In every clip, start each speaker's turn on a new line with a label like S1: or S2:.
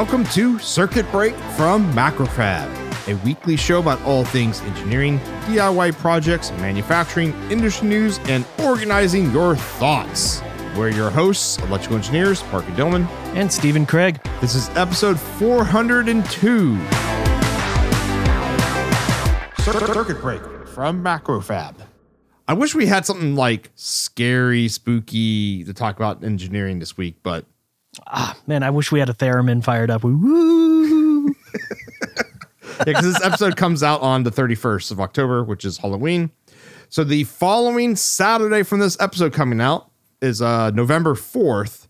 S1: welcome to Circuit Break from MacroFab, a weekly show about all things engineering, DIY projects, manufacturing, industry news, and organizing your thoughts. We're your hosts, electrical engineers Parker Dillmann.
S2: And Stephen Craig.
S1: This is episode 402. Cir- Circuit Break from MacroFab. I wish we had something like scary, spooky to talk about engineering this week, but
S2: Ah, man, I wish we had a theremin fired up. Woo!
S1: yeah, because this episode comes out on the 31st of October, which is Halloween. So the following Saturday from this episode coming out is uh, November 4th,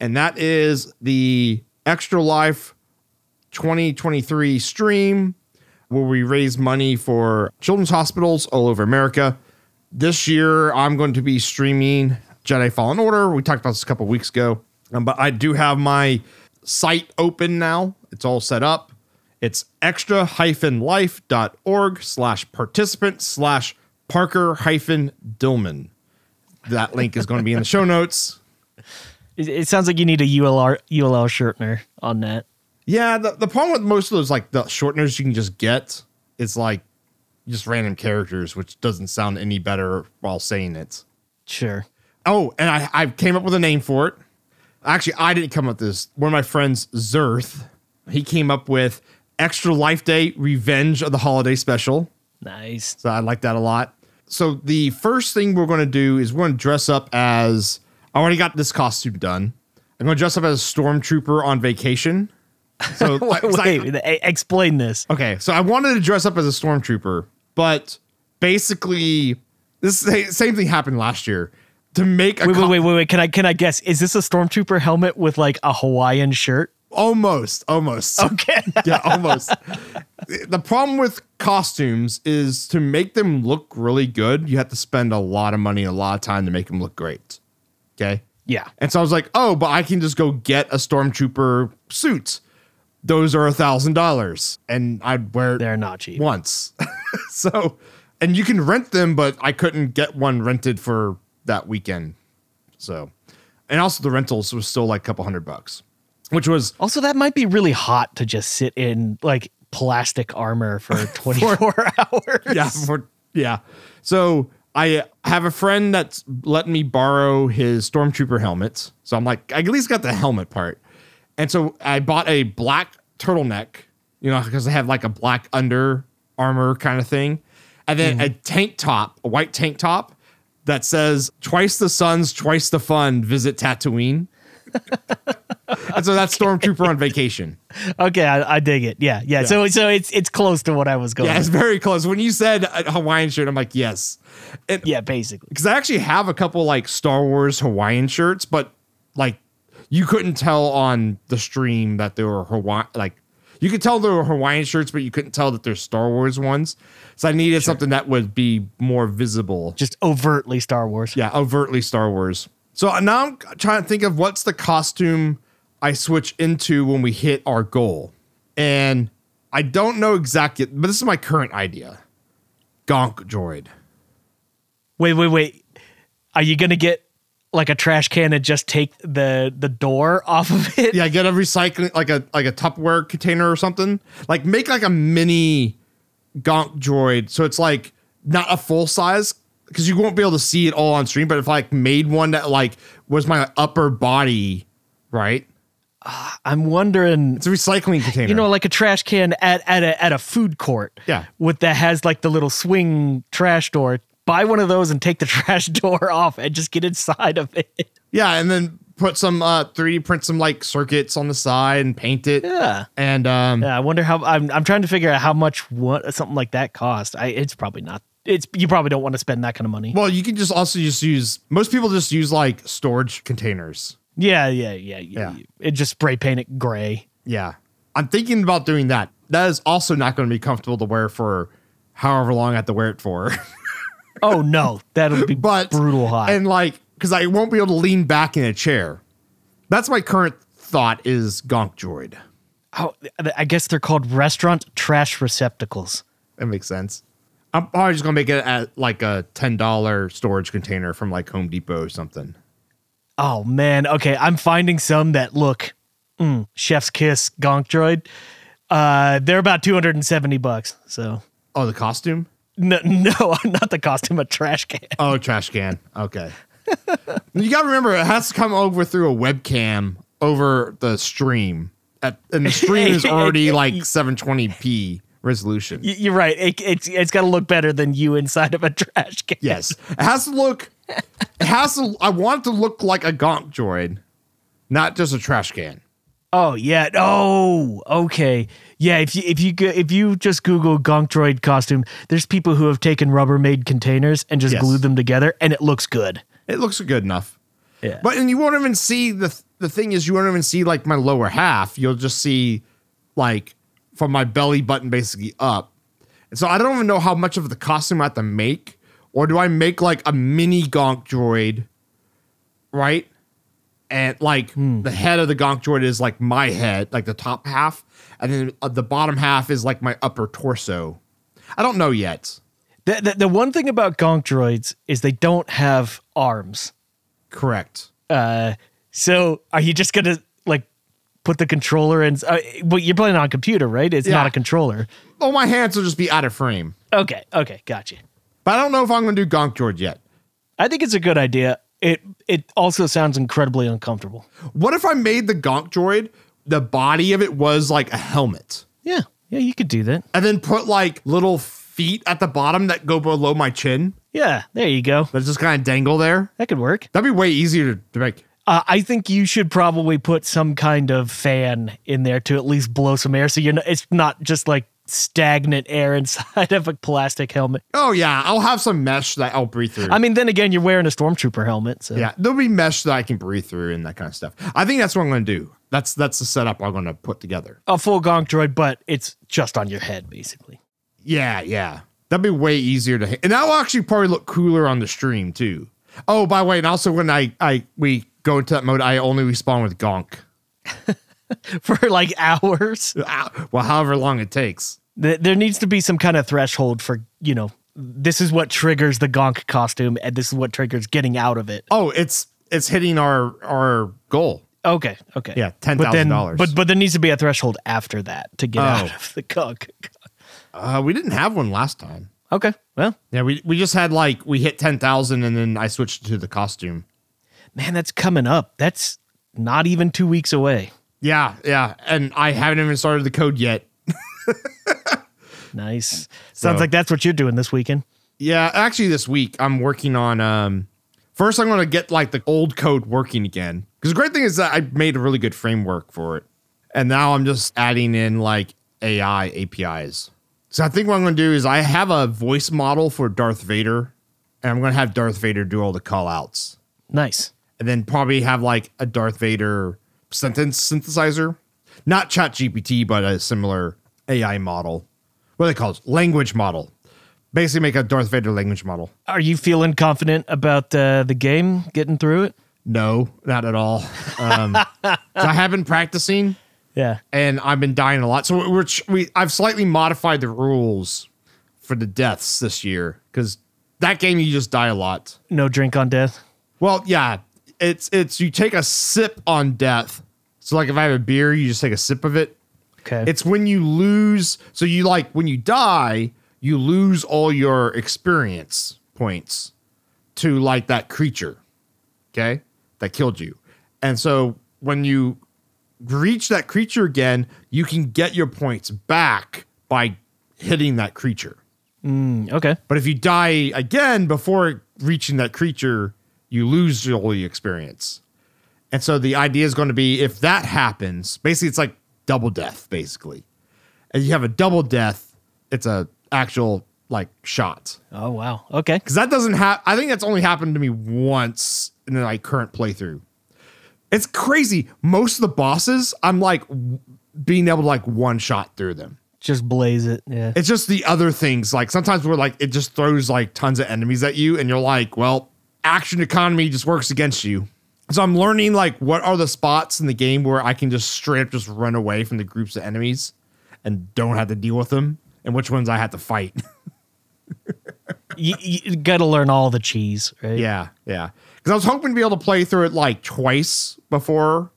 S1: and that is the Extra Life 2023 stream where we raise money for children's hospitals all over America. This year, I'm going to be streaming Jedi Fallen Order. We talked about this a couple weeks ago, um, but I do have my site open now. It's all set up. It's extra-life.org slash participant slash Parker hyphen Dillmann. That link is going to be in the show notes.
S2: It, it sounds like you need a ULR, ULL shortener on that.
S1: Yeah, the, the problem with most of those like the shorteners you can just get is like just random characters, which doesn't sound any better while saying it.
S2: Sure.
S1: Oh, and I, I came up with a name for it. Actually, I didn't come up with this. One of my friends, Zerth, he came up with Extra Life Day Revenge of the Holiday Special.
S2: Nice.
S1: So I like that a lot. So the first thing we're going to do is we're going to dress up as I already got this costume done. I'm going to dress up as a stormtrooper on vacation. So
S2: Wait,
S1: I-
S2: wait, e- explain this.
S1: Okay, so I wanted to dress up as a stormtrooper, but basically, this same thing happened last year. To make a
S2: Wait, wait, wait, wait, wait. Can I can I guess? Is this a stormtrooper helmet with like a Hawaiian shirt?
S1: almost, almost,
S2: Okay.
S1: yeah, almost. the problem with costumes is to make them look really good, you have to spend a lot of money, and a lot of time to make them look great. Okay,
S2: yeah.
S1: and so I was like, oh, but I can just go get a stormtrooper suit. Those are a thousand dollars, and I'd wear
S2: They're not cheap.
S1: once. so, and you can rent them, but I couldn't get one rented for that weekend. So, and also the rentals was still like a couple hundred bucks, which was
S2: Also, that might be really hot to just sit in like plastic armor for 24 hours.
S1: yeah, for, yeah. So I have a friend that's letting me borrow his stormtrooper helmet. So I'm like, I at least got the helmet part. And so I bought a black turtleneck, you know, because I have like a black under armor kind of thing. And then mm-hmm. a tank top, a white tank top that says twice the suns, twice the fun, visit Tatooine. and so that's Stormtrooper on vacation.
S2: Okay, I, I dig it. Yeah, yeah, So so it's it's close to what I was going.
S1: Yeah, it's very close. When you said Hawaiian shirt, I'm like, yes. And
S2: yeah, basically.
S1: because I actually have a couple like Star Wars Hawaiian shirts, but like you couldn't tell on the stream that they were Hawaii. Like you could tell they were Hawaiian shirts, but you couldn't tell that they're Star Wars ones. So I needed something that would be more visible.
S2: Just overtly Star Wars.
S1: Yeah, overtly Star Wars. So now I'm trying to think of what's the costume I switch into when we hit our goal, and I don't know exactly, but this is my current idea. Gonk droid.
S2: Wait, wait, wait. Are you gonna get like a trash can and just take the the door off of it?
S1: Yeah, get a recycling like a like a Tupperware container or something. Like make like a mini Gonk droid, so it's like not a full size because you won't be able to see it all on stream. But if I like made one that like was my upper body, right?
S2: Uh, I'm wondering.
S1: It's a recycling container.
S2: You know, like a trash can at at a at a food court.
S1: Yeah.
S2: With that has like the little swing trash door. Buy one of those and take the trash door off and just get inside of it.
S1: yeah, and then put some uh 3D print some like circuits on the side and paint it.
S2: Yeah.
S1: And um
S2: Yeah, I wonder how I'm I'm trying to figure out how much what something like that cost. I it's probably not it's you probably don't want to spend that kind of money.
S1: well, you can just also just use most people just use like storage containers.
S2: Yeah, yeah, yeah, yeah.
S1: Yeah.
S2: It just spray paint it gray.
S1: Yeah. I'm thinking about doing that. That is also not going to be comfortable to wear for however long I have to wear it for.
S2: Oh no, that'll be
S1: but
S2: brutal hot.
S1: And like, because I won't be able to lean back in a chair. That's my current thought is Gonk Droid.
S2: oh, I guess they're called restaurant trash receptacles.
S1: That makes sense. I'm probably just gonna make it at like a ten dollar storage container from like Home Depot or something.
S2: Oh man, okay. I'm finding some that look Chef's Kiss Gonk Droid. Uh, they're about 270 bucks. So
S1: Oh, the costume?
S2: No, no, not the costume, a trash can.
S1: Oh, trash can. Okay. you got to remember, it has to come over through a webcam over the stream. At, and the stream is already like 720p resolution.
S2: You're right. It, it's it's got to look better than you inside of a trash can.
S1: Yes. It has to look, it has to, I want it to look like a Gonk droid, not just a trash can.
S2: Oh yeah. Oh, okay. Yeah. If you if you if you just Google Gonk Droid costume, there's people who have taken Rubbermaid containers and just
S1: Yes.
S2: glued them together, and it looks good.
S1: It looks good enough.
S2: Yeah.
S1: But and you won't even see the the thing is you won't even see like my lower half. You'll just see like from my belly button basically up. And so I don't even know how much of the costume I have to make, or do I make like a mini Gonk droid, right? And like the head of the Gonk droid is like my head, like the top half, and then uh, the bottom half is like my upper torso. I don't know yet.
S2: The, the the one thing about Gonk Droids is they don't have arms.
S1: Correct.
S2: Uh, so are you just gonna like put the controller in? Uh, well, you're playing on a computer, right? It's not a controller.
S1: Oh, my hands will just be out of frame.
S2: Okay. Okay. Gotcha.
S1: But I don't know if I'm to do Gonk droid yet.
S2: I think it's a good idea. It it also sounds incredibly uncomfortable.
S1: What if I made the Gonk droid, the body of it was like a helmet,
S2: Yeah. Yeah. You could do that.
S1: and then put like little feet at the bottom that go below my chin
S2: Yeah. There you go.
S1: that just kind of dangle there?
S2: That could work.
S1: That'd be way easier to, to make.
S2: Uh, I think you should probably put some kind of fan in there to at least blow some air, so you're not, it's not just like stagnant air inside of a plastic helmet.
S1: Oh, yeah. I'll have some mesh that I'll breathe through.
S2: I mean, then again, you're wearing a stormtrooper helmet, so
S1: yeah, there'll be mesh that I can breathe through and that kind of stuff. I think that's what I'm going to do. That's that's the setup I'm going to put together.
S2: a full gonk droid, but it's just on your head, basically.
S1: Yeah, yeah. That'd be way easier to, and that will actually probably look cooler on the stream too. Oh, by the way, and also when I I we go into that mode, I only respawn with Gonk.
S2: For like hours,
S1: Ah, Well, however long it takes.
S2: There needs to be some kind of threshold for you know. This is what triggers the gonk costume, and this is what triggers getting out of it.
S1: Oh, it's it's hitting our our goal.
S2: Okay, okay,
S1: Yeah,
S2: But then-
S1: $10,000.
S2: But but there needs to be a threshold after that to get
S1: Oh.
S2: out of the gonk.
S1: Uh, we didn't have one last time.
S2: Okay, well,
S1: Yeah, we we just had like we hit ten thousand, and then I switched to the costume.
S2: man, that's coming up. That's not even two weeks away.
S1: Yeah, yeah, and I haven't even started the code yet.
S2: Nice. Sounds
S1: So-
S2: like that's what you're doing this weekend.
S1: Yeah, actually, this week I'm working on. Um, first, I'm going to get like the old code working again. Because the great thing is that I made a really good framework for it, and now I'm just adding in like AI APIs. So I think what I'm going to do is I have a voice model for Darth Vader, and I'm going to have Darth Vader do all the call outs,
S2: Nice.
S1: and then probably have like a Darth Vader sentence synthesizer, not Chat GPT, but a similar AI model. What do they call it? Language model. Basically, make a Darth Vader language model.
S2: Are you feeling confident about uh, the game getting through it?
S1: No, not at all. Um, so I have been practicing,
S2: Yeah.
S1: and I've been dying a lot. So we're we I've slightly modified the rules for the deaths this year because that game you just die a lot.
S2: No drink on death.
S1: Well, yeah, it's it's you take a sip on death. So like if I have a beer, you just take a sip of it.
S2: Okay.
S1: It's when you lose. So you like when you die, you lose all your experience points to like that creature, okay, that killed you. And so when you reach that creature again, you can get your points back by hitting that creature.
S2: Mm, okay.
S1: But if you die again before reaching that creature, you lose all the experience. And so the idea is going to be if that happens, basically it's like double death, basically. And you have a double death, it's a actual like shot.
S2: Oh wow. Okay.
S1: Because that doesn't have I think that's only happened to me once in the like current playthrough. It's crazy. Most of the bosses, I'm like being able to like one shot through them.
S2: Just blaze it. Yeah.
S1: It's just the other things. Like sometimes we're like, it just throws like tons of enemies at you, and you're like, well, action economy just works against you. So I'm learning like what are the spots in the game where I can just straight up just run away from the groups of enemies and don't have to deal with them, and which ones I have to fight.
S2: you, you got to learn all the cheese, right?
S1: yeah, yeah. Because I was hoping to be able to play through it like twice before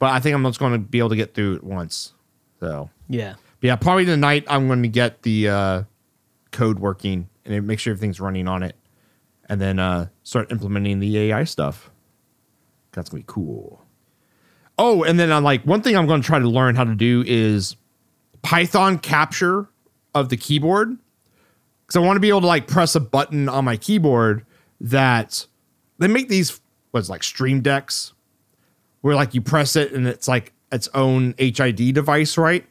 S1: but I think I'm just going to be able to get through it once. So
S2: Yeah.
S1: but yeah, probably tonight I'm going to get the uh, code working and make sure everything's running on it, and then uh, start implementing the AI stuff. That's gonna be cool. Oh, and then I'm like one thing I'm to try to learn how to do is Python capture of the keyboard because I want to be able to like press a button on my keyboard that they make these what's like stream decks where like you press it and it's like its own HID device, right?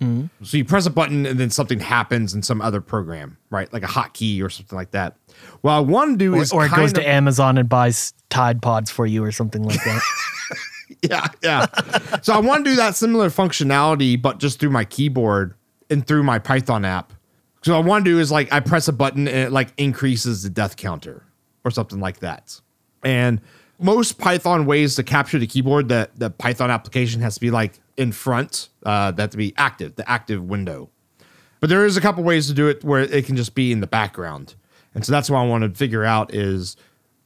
S1: So you press a button and then something happens in some other program, right? Like a hotkey or something like that. What I want to do
S2: Or,
S1: is
S2: or it goes
S1: kind
S2: to Amazon and buys Tide Pods for you or something like that.
S1: yeah, yeah. so I want to do that similar functionality, but just through my keyboard and through my Python app. So what I want to do is like I press a button and it like increases the death counter or something like that. And most Python ways to capture the keyboard, that the Python application has to be like in front, uh, that to be active, the active window. But there is a couple ways to do it where it can just be in the background. And so that's what I want to figure out is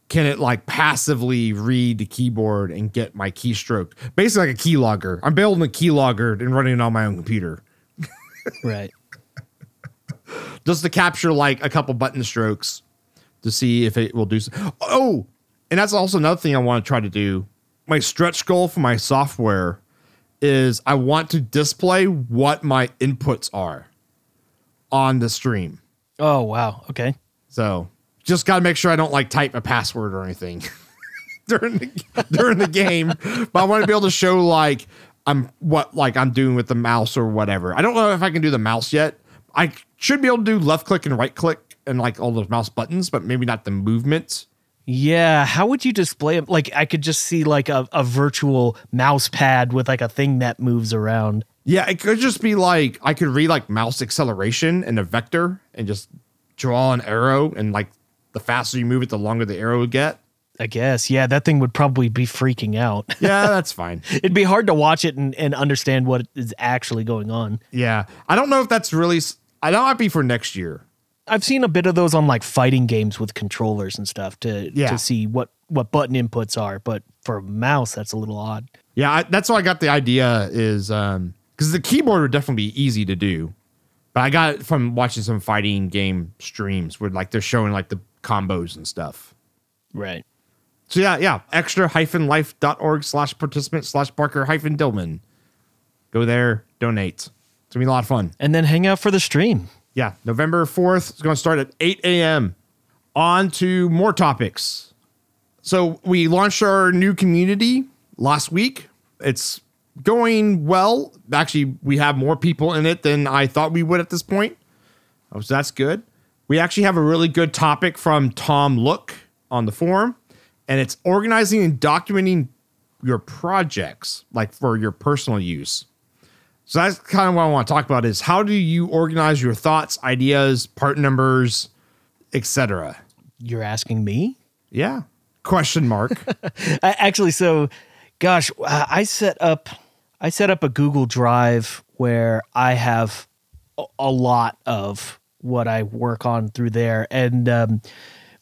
S1: can it like passively read the keyboard and get my keystroke? Basically like a keylogger. I'm building a keylogger and running it on my own computer
S2: right.
S1: just to capture like a couple button strokes to see if it will do so. Oh, and that's also another thing I want to try to do. My stretch goal for my software is I want to display what my inputs are on the stream.
S2: Oh, wow. Okay.
S1: So just got to make sure I don't like type a password or anything during the during the game. But I want to be able to show like I'm what like I'm doing with the mouse or whatever. I don't know if I can do the mouse yet. I should be able to do left click and right click and like all those mouse buttons, but maybe not the movement.
S2: Yeah. How would you display it? Like, I could just see like a, a virtual mouse pad with like a thing that moves around.
S1: Yeah, it could just be like I could read like mouse acceleration and a vector and just draw an arrow and like the faster you move it, the longer the arrow would get.
S2: I guess. Yeah. That thing would probably be freaking out.
S1: Yeah, that's fine.
S2: It'd be hard to watch it and, and understand what is actually going on.
S1: Yeah, I don't know if that's really. I know it might be for next year.
S2: I've seen a bit of those on like fighting games with controllers and stuff to
S1: Yeah.
S2: to see what what button inputs are, but for a mouse that's a little odd.
S1: Yeah, I, that's why I got the idea is um because the keyboard would definitely be easy to do, but I got it from watching some fighting game streams where like they're showing like the combos and stuff.
S2: Right.
S1: So yeah, yeah, extra hyphen life dot org slash participant slash Parker hyphen Dillmann. Go there, donate. It's gonna be a lot of fun.
S2: And then hang out for the stream.
S1: Yeah, November 4th is going to start at 8 a.m. On to more topics. So, we launched our new community last week. It's going well. Actually, we have more people in it than I thought we would at this point. Oh, so that's good. We actually have a really good topic from Tom Look on the forum, and it's organizing and documenting your projects, like for your personal use. So that's kind of what I want to talk about is how do you organize your thoughts, ideas, part numbers, etc.
S2: You're asking me?
S1: Yeah. Question mark.
S2: Actually, so, gosh, I set up, I set up a Google Drive where I have a, a lot of what I work on through there, and um,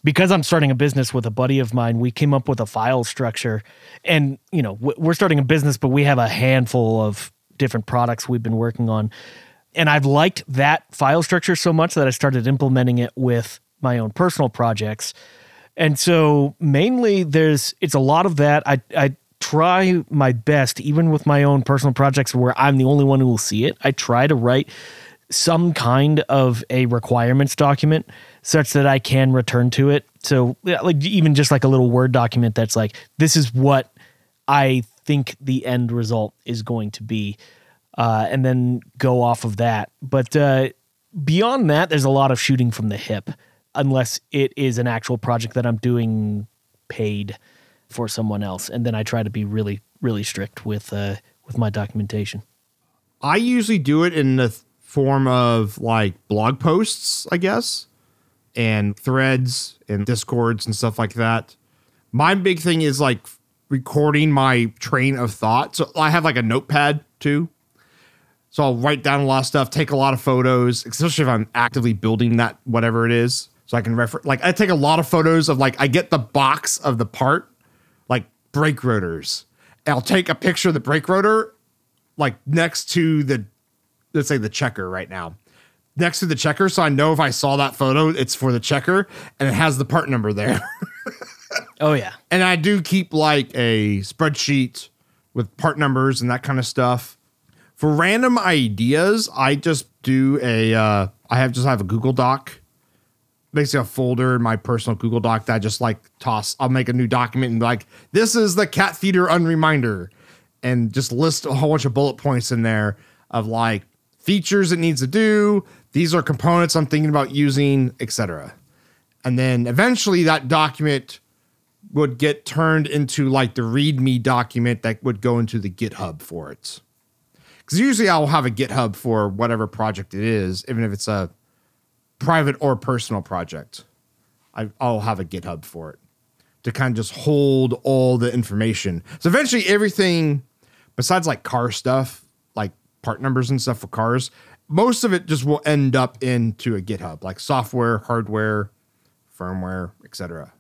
S2: because I'm starting a business with a buddy of mine, we came up with a file structure, and you know, we're starting a business, but we have a handful of different products we've been working on, and I've liked that file structure so much that I started implementing it with my own personal projects. And so mainly there's it's a lot of that. I I try my best even with my own personal projects where I'm the only one who will see it. I try to write some kind of a requirements document such that I can return to it. So like even just like a little word document that's like this is what I think the end result is going to be. Uh, and then go off of that. But uh, beyond that, there's a lot of shooting from the hip, unless it is an actual project that I'm doing paid for someone else, and then I try to be really, really strict with uh, with my documentation.
S1: I usually do it in the form of like blog posts, I guess, and threads and discords and stuff like that. My big thing is like recording my train of thought. So I have like a notepad too. So I'll write down a lot of stuff, take a lot of photos, especially if I'm actively building that whatever it is. So I can refer like I take a lot of photos of like I get the box of the part, like brake rotors. and I'll take a picture of the brake rotor, like next to the, let's say the checker right now, next to the checker. So I know if I saw that photo, it's for the checker and it has the part number there.
S2: Oh yeah.
S1: and I do keep like a spreadsheet with part numbers and that kind of stuff. For random ideas, I just do a, uh, I have just have a Google Doc basically a folder in my personal Google Doc that I just like toss. I'll make a new document and like, this is the cat feeder unreminder, and just list a whole bunch of bullet points in there of like features it needs to do. These are components I'm thinking about using, etc. And then eventually that document would get turned into like the README document that would go into the GitHub for it. Because usually I'll have a GitHub for whatever project it is, even if it's a private or personal project. I, I'll have a GitHub for it to kind of just hold all the information. So eventually, everything besides like car stuff, like part numbers and stuff for cars, most of it just will end up into a GitHub, like software, hardware, firmware, etc.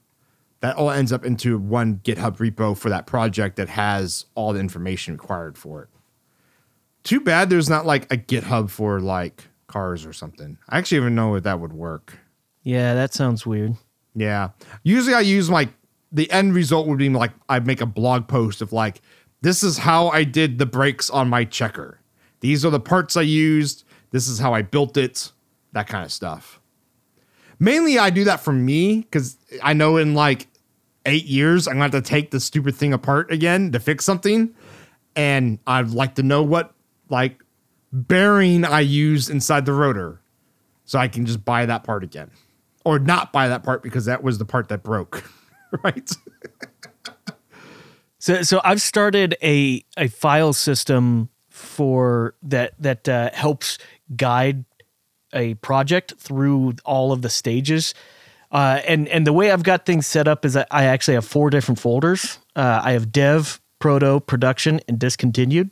S1: That all ends up into one GitHub repo for that project that has all the information required for it. Too bad there's not like a GitHub for like cars or something. I actually even know if that would work.
S2: Yeah, that sounds weird.
S1: Yeah. Usually I use like the end result would be like I make a blog post of like this is how I did the brakes on my checker. These are the parts I used. This is how I built it. That kind of stuff. Mainly I do that for me cuz I know in like 8 years I'm going to have to take the stupid thing apart again to fix something and I'd like to know what like bearing I used inside the rotor so I can just buy that part again or not buy that part because that was the part that broke. right?
S2: So so I've started a a file system for that that uh, helps guide a project through all of the stages. Uh, and and the way I've got things set up is I actually have four different folders. Uh, I have dev, proto, production, and discontinued.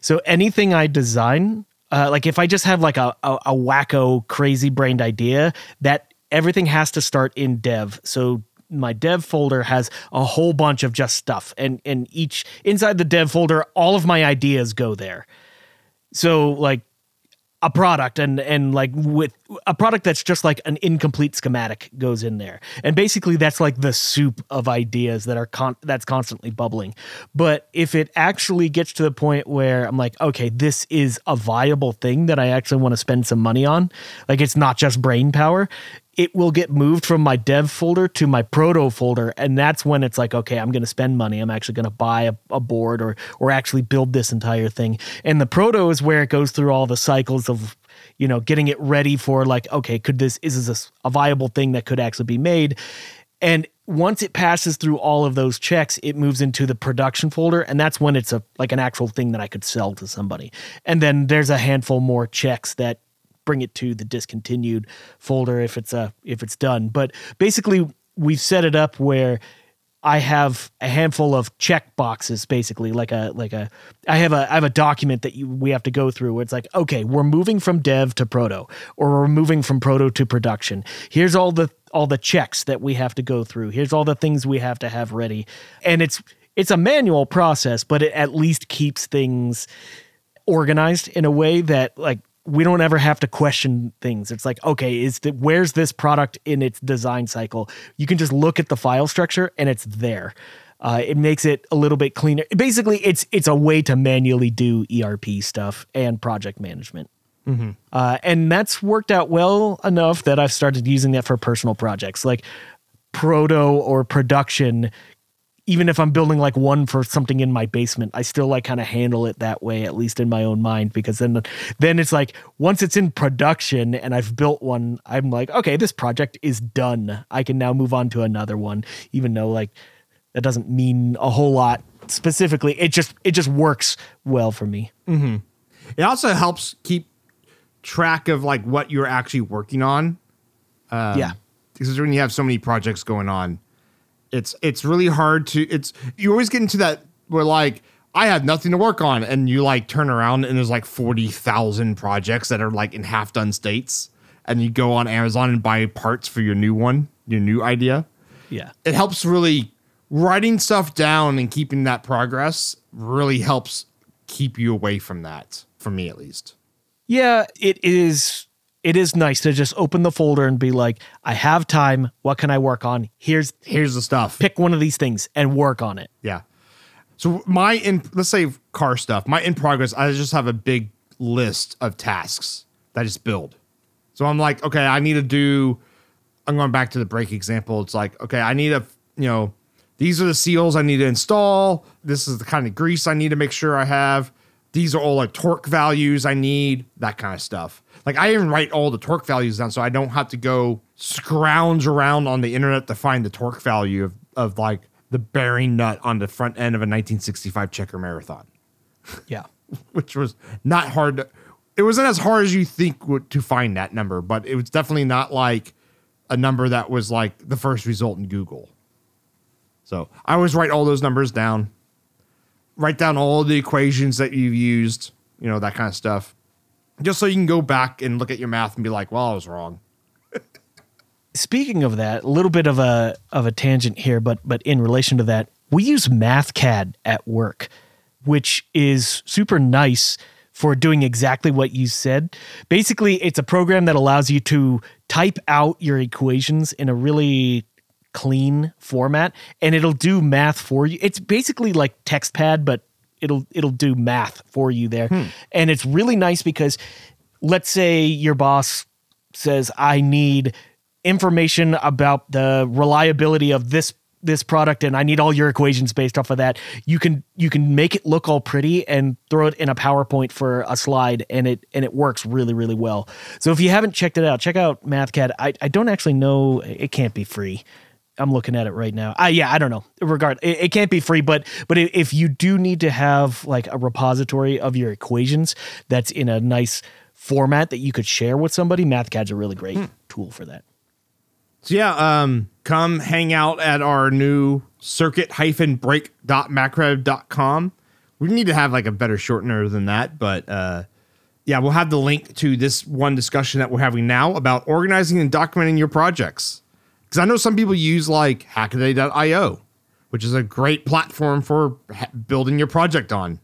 S2: So anything I design, uh, like if I just have like a, a, a wacko, crazy brained idea, that everything has to start in dev. So my dev folder has a whole bunch of just stuff, and and each inside the dev folder, all of my ideas go there. So like a product and and like with a product that's just like an incomplete schematic goes in there. And basically that's like the soup of ideas that are con- that's constantly bubbling. But if it actually gets to the point where i'm like okay this is a viable thing that i actually want to spend some money on like it's not just brain power it will get moved from my dev folder to my proto folder and that's when it's like okay i'm going to spend money. I'm actually going to buy a, a, board or or actually build this entire thing. And the proto is where it goes through all the cycles of you know getting it ready for like okay could this is this a viable thing that could actually be made? And once it passes through all of those checks it moves into the production folder and that's when it's a like an actual thing that i could sell to somebody. And then there's a handful more checks that bring it to the discontinued folder if it's a if it's done. But basically, we've set it up where I have a handful of check boxes, basically like a like a I have a I have a document that you, we have to go through. Where it's like, okay, we're moving from dev to proto, or we're moving from proto to production. Here's all the all the checks that we have to go through. Here's all the things we have to have ready, and it's it's a manual process, but it at least keeps things organized in a way that like we don't ever have to question things. It's like, okay, is the, where's this product in its design cycle? You can just look at the file structure and it's there. Uh, it makes it a little bit cleaner. Basically, it's it's a way to manually do ERP stuff and project management. Mm-hmm. Uh, and that's worked out well enough that I've started using that for personal projects like proto or production even if I'm building like one for something in my basement, I still like kind of handle it that way, at least in my own mind, because then then it's like once it's in production and I've built one, I'm like, okay, this project is done. I can now move on to another one, even though like that doesn't mean a whole lot specifically. It just it just works well for me.
S1: Mm-hmm. It also helps keep track of like what you're actually working on.
S2: Um, yeah,
S1: because when you have so many projects going on it's it's really hard to it's you always get into that where like I have nothing to work on and you like turn around and there's like 40,000 projects that are like in half done states and you go on Amazon and buy parts for your new one, your new idea.
S2: Yeah.
S1: It helps really writing stuff down and keeping that progress really helps keep you away from that, for me at least.
S2: Yeah, it is it is nice to just open the folder and be like, I have time. What can I work on? Here's
S1: Here's the stuff.
S2: pick one of these things and work on it.
S1: Yeah. So my in let's say car stuff, my in progress, I just have a big list of tasks that I just build. So I'm like, okay, I need to do I'm going back to the brake example. It's like, okay, I need a you know, these are the seals I need to install. This is the kind of grease I need to make sure I have. These are all like torque values I need, that kind of stuff. Like I even write all the torque values down so I don't have to go scrounge around on the internet to find the torque value of, of like the bearing nut on the front end of a 1965 checker marathon,
S2: Yeah.
S1: which was not hard to, it wasn't as hard as you think would, to find that number, but it was definitely not like a number that was like the first result in Google. So I always write all those numbers down, write down all the equations that you've used, you know, that kind of stuff, just so you can go back and look at your math and be like, well, I was wrong.
S2: Speaking of that, a little bit of a of a tangent here, but but in relation to that, we use MathCAD at work, which is super nice for doing exactly what you said. Basically, it's a program that allows you to type out your equations in a really clean format and it'll do math for you. It's basically like TextPad but it'll it'll do math for you there. Hmm. And it's really nice because let's say your boss says I need information about the reliability of this this product and I need all your equations based off of that. You can you can make it look all pretty and throw it in a PowerPoint for a slide and it and it works really really well. So if you haven't checked it out, check out MathCAD. I, I don't actually know it can't be free. I'm looking at it right now. Uh, yeah, I don't know. Regard, it, it can't be free, but but if you do need to have like a repository of your equations that's in a nice format that you could share with somebody, MathCAD's a really great tool for that.
S1: So yeah, um, come hang out at our new circuit break.macro.com. We need to have like a better shortener than that, but uh, yeah, we'll have the link to this one discussion that we're having now about organizing and documenting your projects. Because I know some people use like Hackaday.io, which is a great platform for ha- building your project on.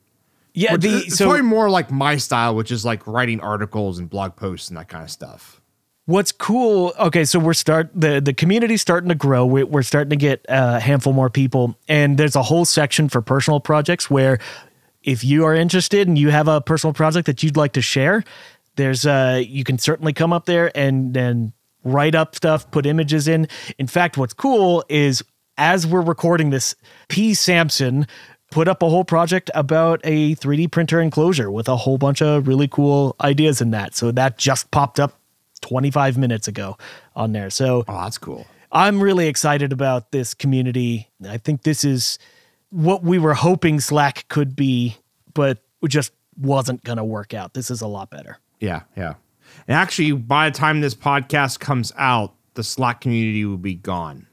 S2: Yeah, the
S1: is- it's
S2: so
S1: probably more like my style, which is like writing articles and blog posts and that kind of stuff.
S2: What's cool? Okay, so we're start the the community's starting to grow. We're, we're starting to get a handful more people, and there's a whole section for personal projects where, if you are interested and you have a personal project that you'd like to share, there's uh you can certainly come up there and then write up stuff, put images in. In fact, what's cool is as we're recording this, P Sampson put up a whole project about a 3D printer enclosure with a whole bunch of really cool ideas in that. So that just popped up 25 minutes ago on there. So
S1: Oh, that's cool.
S2: I'm really excited about this community. I think this is what we were hoping Slack could be, but it just wasn't going to work out. This is a lot better.
S1: Yeah, yeah. And actually, by the time this podcast comes out, the Slack community will be gone.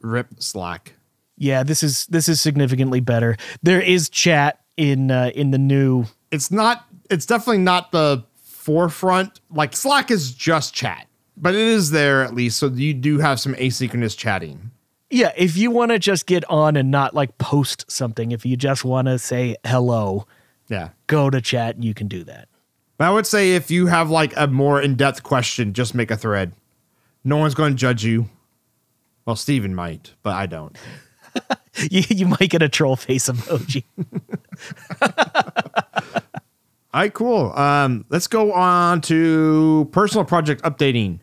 S1: Rip Slack.
S2: Yeah, this is this is significantly better. There is chat in uh, in the new
S1: It's not. It's definitely not the forefront. Like Slack is just chat, but it is there at least. So you do have some asynchronous chatting.
S2: Yeah, if you want to just get on and not like post something, if you just want to say hello,
S1: Yeah.
S2: go to chat and you can do that.
S1: But I would say if you have like a more in depth question, just make a thread. No one's going to judge you. Well, Stephen might, but I don't.
S2: You, you might get a troll face emoji.
S1: All right, cool. Um, let's go on to personal project updating.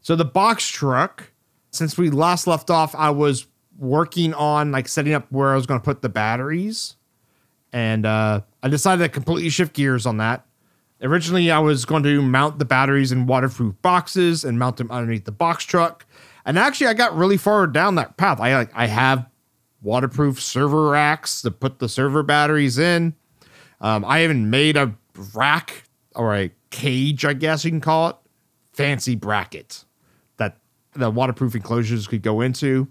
S1: So the box truck, since we last left off, I was working on like setting up where I was going to put the batteries, and uh, I decided to completely shift gears on that. Originally, I was going to mount the batteries in waterproof boxes and mount them underneath the box truck, and actually, I got really far down that path. I like I have waterproof server racks to put the server batteries in. Um, I even made a rack or a cage, I guess you can call it, fancy bracket that the waterproof enclosures could go into.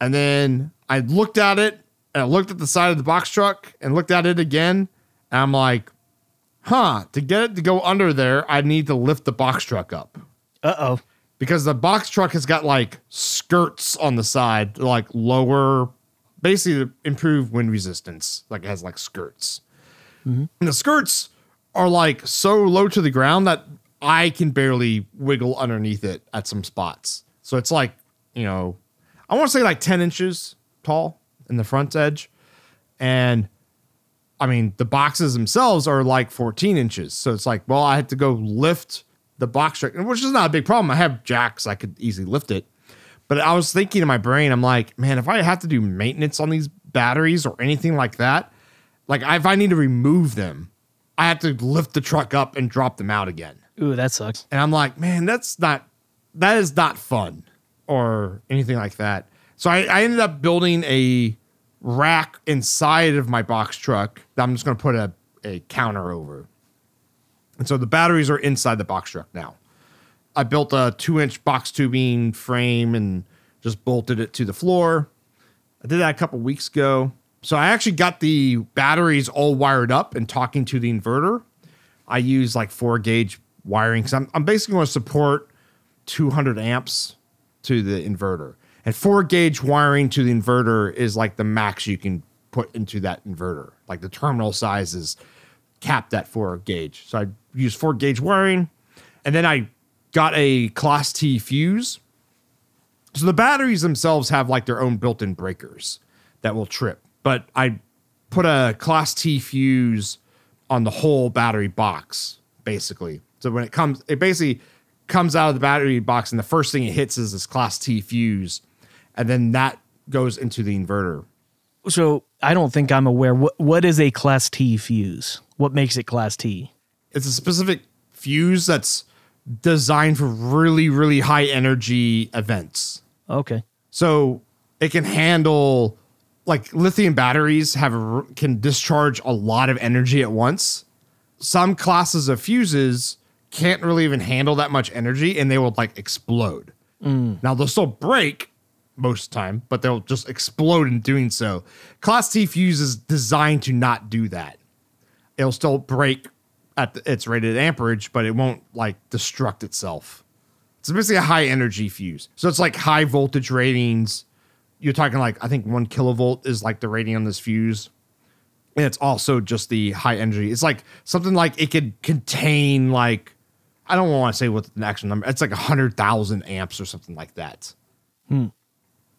S1: And then I looked at it and I looked at the side of the box truck and looked at it again. And I'm like, huh, to get it to go under there, I need to lift the box truck up
S2: Uh oh.
S1: because the box truck has got like skirts on the side, like lower, basically to improve wind resistance. Like it has like skirts. And the skirts are like so low to the ground that I can barely wiggle underneath it at some spots. So it's like, you know, I want to say like 10 inches tall in the front edge. And I mean, the boxes themselves are like 14 inches. So it's like, well, I had to go lift the box truck, which is not a big problem. I have jacks, I could easily lift it. But I was thinking in my brain, I'm like, man, if I have to do maintenance on these batteries or anything like that, like if I need to remove them, I have to lift the truck up and drop them out again.
S2: Ooh, that sucks.
S1: And I'm like, man, that's not that is not fun or anything like that. So I, I ended up building a rack inside of my box truck that I'm just gonna put a, a counter over. And so the batteries are inside the box truck now. I built a two inch box tubing frame and just bolted it to the floor. I did that a couple weeks ago. So I actually got the batteries all wired up and talking to the inverter. I use like four gauge wiring because I'm, I'm basically going to support 200 amps to the inverter. And four gauge wiring to the inverter is like the max you can put into that inverter. Like the terminal size is capped at four gauge. So I use four gauge wiring. And then I got a Class T fuse. So the batteries themselves have like their own built in breakers that will trip. But I put a Class T fuse on the whole battery box, basically. So when it comes, it basically comes out of the battery box, and the first thing it hits is this Class T fuse. And then that goes into the inverter.
S2: So I don't think I'm aware. What what is a class T fuse? What makes it class T?
S1: It's a specific fuse that's designed for really, really high energy events.
S2: Okay.
S1: So it can handle like lithium batteries have a, can discharge a lot of energy at once. Some classes of fuses can't really even handle that much energy and they will like explode. Mm. Now they'll still break most of the time, but they'll just explode in doing so. Class T fuse is designed to not do that. It'll still break at the, its rated amperage, but it won't like destruct itself. It's basically a high energy fuse. So it's like high voltage ratings. You're talking like, I think one kilovolt is like the rating on this fuse. And it's also just the high energy. It's like something like it could contain like, I don't want to say what the actual number, it's like 100,000 amps or something like that. Hmm.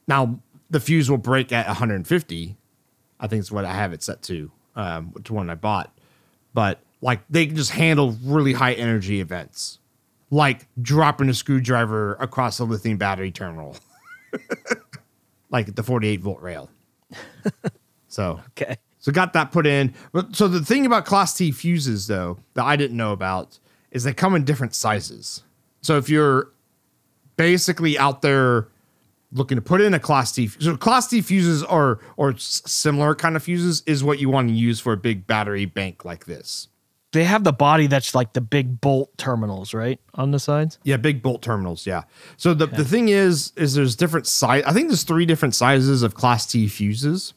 S1: Now, the fuse will break at 150. I think it's what I have it set to, um, to one I bought. But like they can just handle really high energy events, like dropping a screwdriver across a lithium battery terminal, like the 48 volt rail. so,
S2: Okay.
S1: so got that put in. But so the thing about Class T fuses though that I didn't know about is they come in different sizes. So if you're basically out there looking to put in a Class T, so Class T fuses are or similar kind of fuses is what you want to use for a big battery bank like this.
S2: They have the body that's like the big bolt terminals, right? On the sides?
S1: Yeah, big bolt terminals. Yeah. So the, the thing is, is there's different size. I think there's three different sizes of Class T fuses.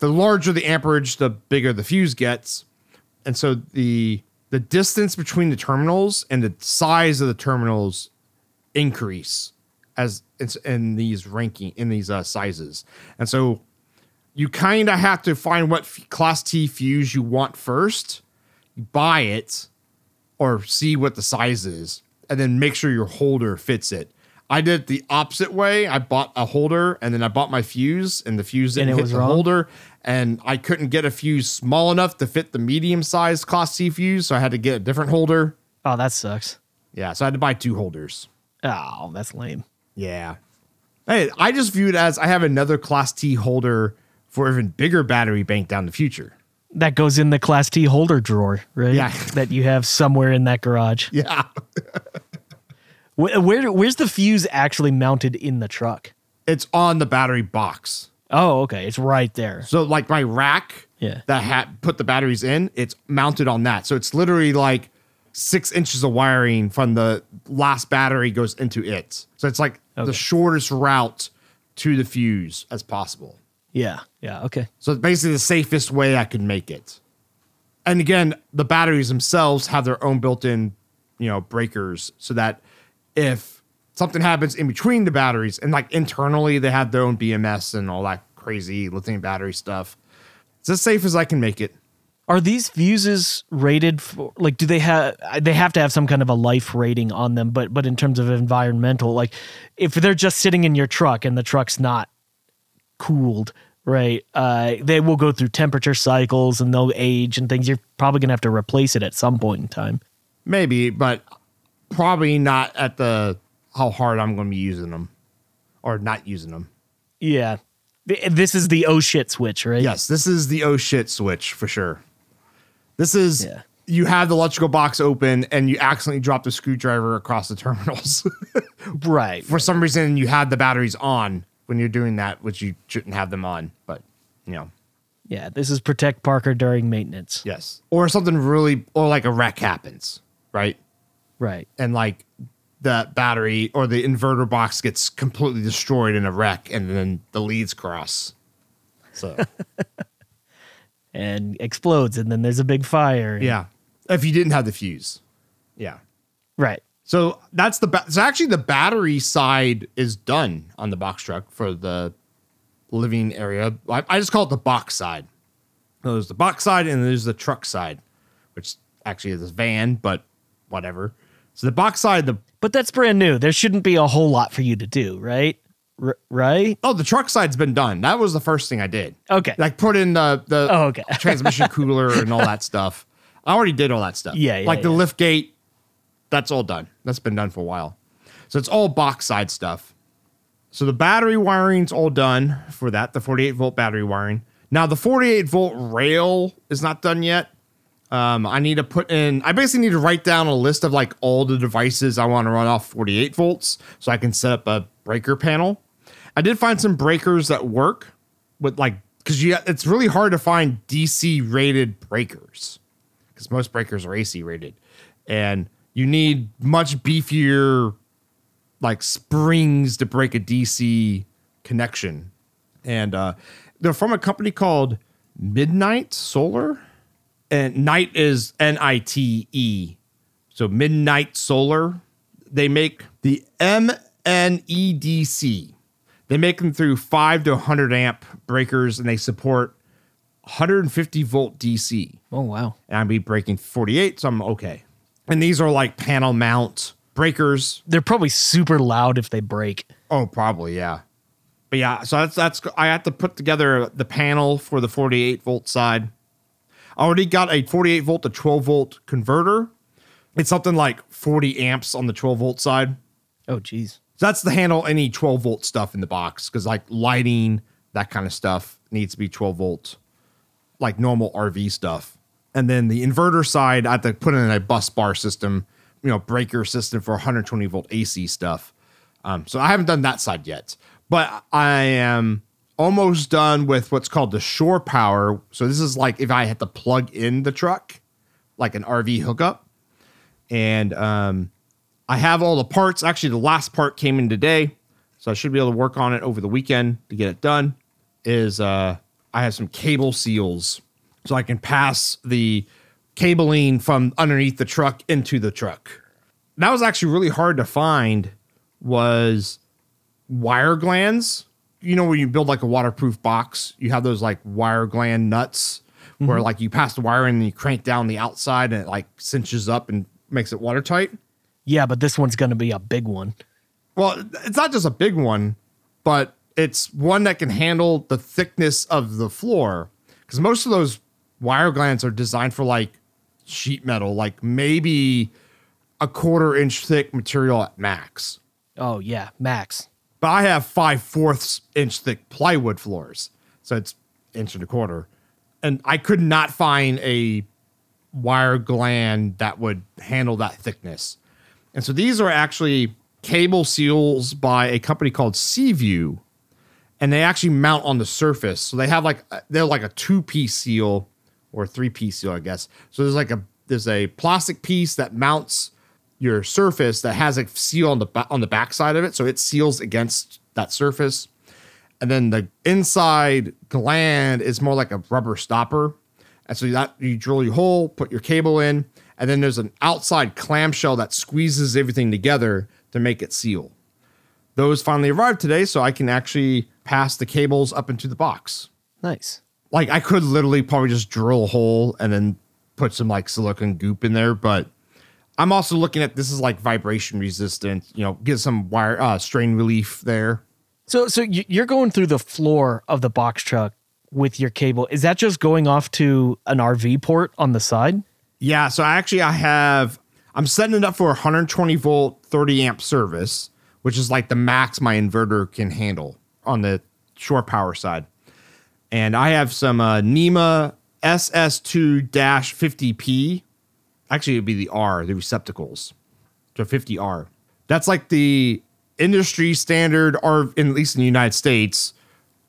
S1: The larger the amperage, the bigger the fuse gets, and so the the distance between the terminals and the size of the terminals increase as it's in these ranking in these uh, sizes, and so you kind of have to find what f- Class T fuse you want first. Buy it, or see what the size is and then make sure your holder fits it. I did it the opposite way. I bought a holder and then I bought my fuse and the fuse didn't
S2: And it
S1: hit
S2: was
S1: the
S2: wrong?
S1: holder and I couldn't get a fuse small enough to fit the medium sized Class T fuse, so I had to get a different holder.
S2: Oh, that sucks.
S1: Yeah, so I had to buy two holders.
S2: Oh, that's lame.
S1: Yeah. Hey, I just view it as I have another Class T holder for even bigger battery bank down the future.
S2: That goes in the class T holder drawer, right?
S1: Yeah.
S2: That you have somewhere in that garage.
S1: Yeah.
S2: Where, where where's the fuse actually mounted in the truck?
S1: It's on the battery box.
S2: Oh, okay. It's right there.
S1: So like my rack
S2: Yeah.
S1: that had put the batteries in, it's mounted on that. So it's literally like six inches of wiring from the last battery goes into it. So it's like
S2: Okay.
S1: the shortest route to the fuse as possible.
S2: Yeah. Yeah. Okay.
S1: So it's basically the safest way I could make it. And again, the batteries themselves have their own built-in, you know, breakers so that if something happens in between the batteries, and like internally they have their own BMS and all that crazy lithium battery stuff. It's as safe as I can make it.
S2: Are these fuses rated for like do they have they have to have some kind of a life rating on them but but in terms of environmental like if they're just sitting in your truck and the truck's not cooled right uh they will go through temperature cycles and they'll age and things you're probably going to have to replace it at some point in time.
S1: Maybe, but probably not at the how hard I'm going to be using them or not using them.
S2: Yeah. This is the oh shit switch, right?
S1: Yes, this is the oh shit switch for sure. This is
S2: Yeah.
S1: you have the electrical box open and you accidentally drop the screwdriver across the terminals.
S2: Right.
S1: for some reason, you had the batteries on when you're doing that, which you shouldn't have them on. But you know,
S2: Yeah, this is protect Parker during maintenance.
S1: yes, or something really, or like a wreck happens, right?
S2: Right.
S1: And like the battery or the inverter box gets completely destroyed in a wreck, and then the leads cross. So
S2: And explodes and then there's a big fire.
S1: yeah, if you didn't have the fuse, yeah.
S2: Right.
S1: So that's the ba- so actually the battery side is done on the box truck for the living area. I, I just call it the box side. So there's the box side and there's the truck side, which actually is a van, but whatever. So the box side, the
S2: But that's brand new. There shouldn't be a whole lot for you to do, right? R- right?
S1: oh the truck side's been done. That was the first thing I did.
S2: Okay.
S1: Like put in the the
S2: Oh, okay.
S1: transmission cooler and all that stuff. I already did all that stuff.
S2: Yeah, yeah,
S1: like the lift gate. That's all done. That's been done for a while. So it's all box side stuff. So the battery wiring's all done for that, the 48 volt battery wiring. Now the 48 volt rail is not done yet. Um, I need to put in. I basically need to write down a list of like all the devices I want to run off 48 volts, so I can set up a breaker panel. I did find some breakers that work with like because you it's really hard to find DC rated breakers because most breakers are AC rated, and you need much beefier like springs to break a DC connection. And uh, they're from a company called MidNite Solar, and Night is N I T E, so MidNite Solar. They make the MNEDC. They make them through five to 100 amp breakers, and they support 150 volt DC
S2: Oh wow.
S1: and I'd be breaking 48, so I'm okay. And these are like panel mount breakers.
S2: They're probably super loud if they break.
S1: Oh, probably, yeah. But yeah, so that's that's I have to put together the panel for the 48 volt side. I already got a 48 volt to 12 volt converter. It's something like 40 amps on the 12 volt side.
S2: Oh geez.
S1: So that's to handle any 12 volt stuff in the box because like lighting, that kind of stuff needs to be 12 volt, like normal RV stuff. And then the inverter side, I have to put in a bus bar system, you know, breaker system for 120 volt AC stuff. Um, so I haven't done that side yet, but I am almost done with what's called the shore power. So this is like if I had to plug in the truck, like an RV hookup. And um, I have all the parts. Actually, the last part came in today, so I should be able to work on it over the weekend to get it done. Is uh, I have some cable seals, so I can pass the cabling from underneath the truck into the truck. That was actually really hard to find. Was wire glands? You know, when you build like a waterproof box, you have those like wire gland nuts where like you pass the wire in and you crank down the outside and it like cinches up and makes it watertight.
S2: Yeah, but this one's gonna be a big one.
S1: Well, it's not just a big one, but it's one that can handle the thickness of the floor. Because most of those wire glands are designed for like sheet metal, like maybe a quarter inch thick material at max.
S2: Oh yeah, max.
S1: But I have five fourths inch thick plywood floors, so it's inch and a quarter. And I could not find a wire gland that would handle that thickness. And so these are actually cable seals by a company called Seaview, and they actually mount on the surface. So they have like they're like a two piece seal or three piece seal, I guess. So there's like a there's a plastic piece that mounts your surface that has a seal on the on the back side of it, so it seals against that surface. And then the inside gland is more like a rubber stopper. And so that you drill your hole, put your cable in, and then there's an outside clamshell that squeezes everything together to make it seal. those finally arrived today, so I can actually pass the cables up into the box.
S2: Nice.
S1: Like I could literally probably just drill a hole and then put some like silicon goop in there, but I'm also looking at this is like vibration resistant, you know, get some wire uh, strain relief there.
S2: So so you- you're going through the floor of the box truck with your cable. Is that just going off to an RV port on the side?
S1: Yeah, so actually I have I'm setting it up for 120 volt 30 amp service, which is like the max my inverter can handle on the shore power side. And I have some uh, NEMA SS2-50P. Actually, it'd be the R, the receptacles. So 50R. That's like the industry standard, or at least in the United States,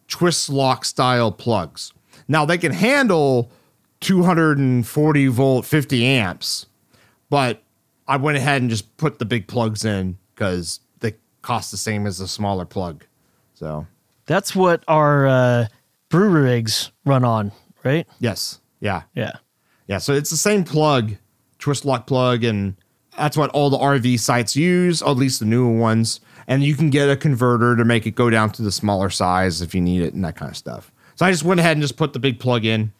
S1: twist lock style plugs. Now they can handle 240 volt 50 amps, but I went ahead and just put the big plugs in because they cost the same as a smaller plug. So
S2: That's what our uh, brew rigs run on, right?
S1: yes, yeah,
S2: Yeah.
S1: yeah. So it's the same plug, twist lock plug, and that's what all the RV sites use, at least the newer ones. And you can get a converter to make it go down to the smaller size if you need it and that kind of stuff. So I just went ahead and just put the big plug in.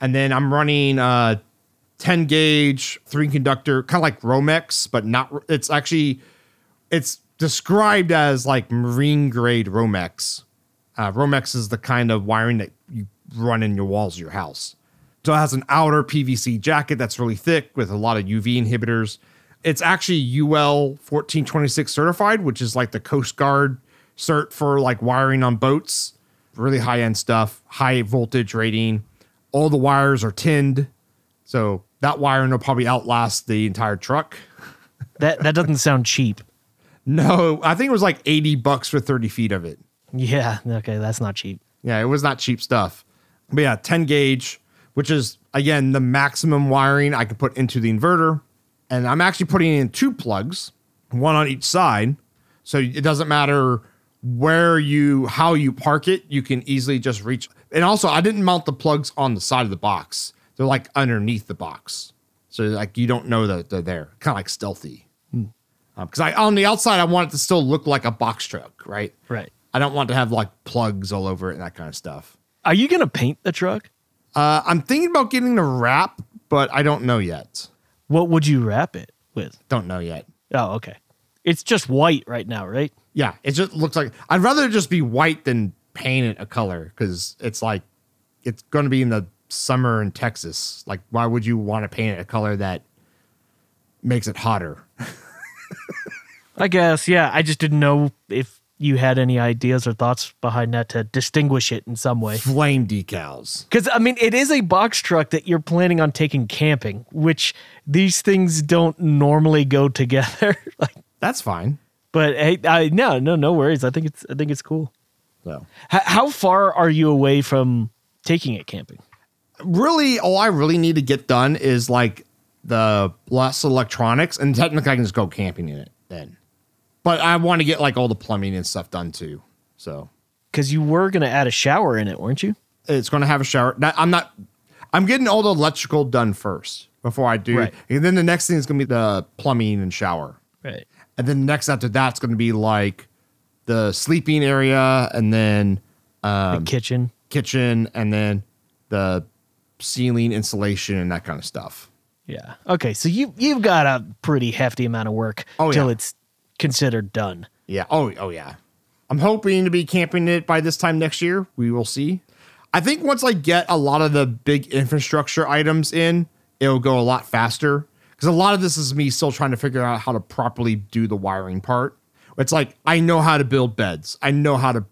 S1: And then I'm running uh 10 gauge, three conductor, kind of like Romex, but not it's actually it's described as like marine grade Romex. Uh, Romex is the kind of wiring that you run in your walls of your house. So it has an outer PVC jacket that's really thick with a lot of UV inhibitors. It's actually UL 1426 certified, which is like the Coast Guard cert for like wiring on boats. Really high end stuff, high voltage rating. All the wires are tinned. So that wiring will probably outlast the entire truck.
S2: That that doesn't sound cheap.
S1: No, I think it was like 80 bucks for 30 feet of it.
S2: Yeah. Okay, that's not cheap.
S1: Yeah, it was not cheap stuff. But yeah, 10 gauge, which is again the maximum wiring I could put into the inverter. And I'm actually putting in two plugs, one on each side. So it doesn't matter where you how you park it, you can easily just reach. And also, I didn't mount the plugs on the side of the box. They're like underneath the box. So like you don't know that they're there. Kind of like stealthy. Because I on the outside, I want it to still look like a box truck, right?
S2: Right.
S1: I don't want to have like plugs all over it and that kind of stuff.
S2: Are you gonna paint the truck?
S1: Uh, I'm thinking about getting the wrap, but I don't know yet.
S2: What would you wrap it with?
S1: Don't know yet.
S2: Oh, okay. It's just white right now, right?
S1: Yeah, it just looks like I'd rather it just be white than paint it a color because it's like it's going to be in the summer in Texas. Like, why would you want to paint it a color that makes it hotter?
S2: I guess, yeah. I just didn't know if you had any ideas or thoughts behind that to distinguish it in some way.
S1: Flame decals.
S2: Because, I mean, it is a box truck that you're planning on taking camping, which these things don't normally go together. like,
S1: That's fine.
S2: but hey, I, no, no, no worries. I think it's, I think it's cool.
S1: So,
S2: H- how far are you away from taking it camping?
S1: really, all I really need to get done is like the less electronics, and technically, I can just go camping in it then. But I want to get like all the plumbing and stuff done too. So,
S2: Because you were going to add a shower in it, weren't you?
S1: it's going to have a shower. Now, I'm not. I'm getting all the electrical done first before I do,
S2: Right.
S1: and then the next thing is going to be the plumbing and shower,
S2: Right.
S1: and then next after that's going to be like the sleeping area, and then
S2: the um, kitchen.
S1: kitchen, and then the ceiling insulation and that kind of stuff.
S2: Yeah. Okay. So you you've got a pretty hefty amount of work
S1: Oh,
S2: till
S1: yeah.
S2: it's considered done.
S1: Yeah. Oh, oh yeah. I'm hoping to be camping it by this time next year. We will see. I think once I get a lot of the big infrastructure items in, it'll go a lot faster. Because a lot of this is me still trying to figure out how to properly do the wiring part. It's like I know how to build beds. I know how to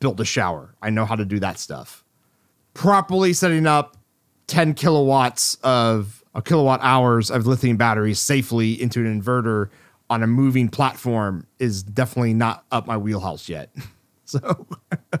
S1: build a shower. I know how to do that stuff. Properly setting up 10 kilowatts of a kilowatt hours of lithium batteries safely into an inverter on a moving platform is definitely not up my wheelhouse yet. So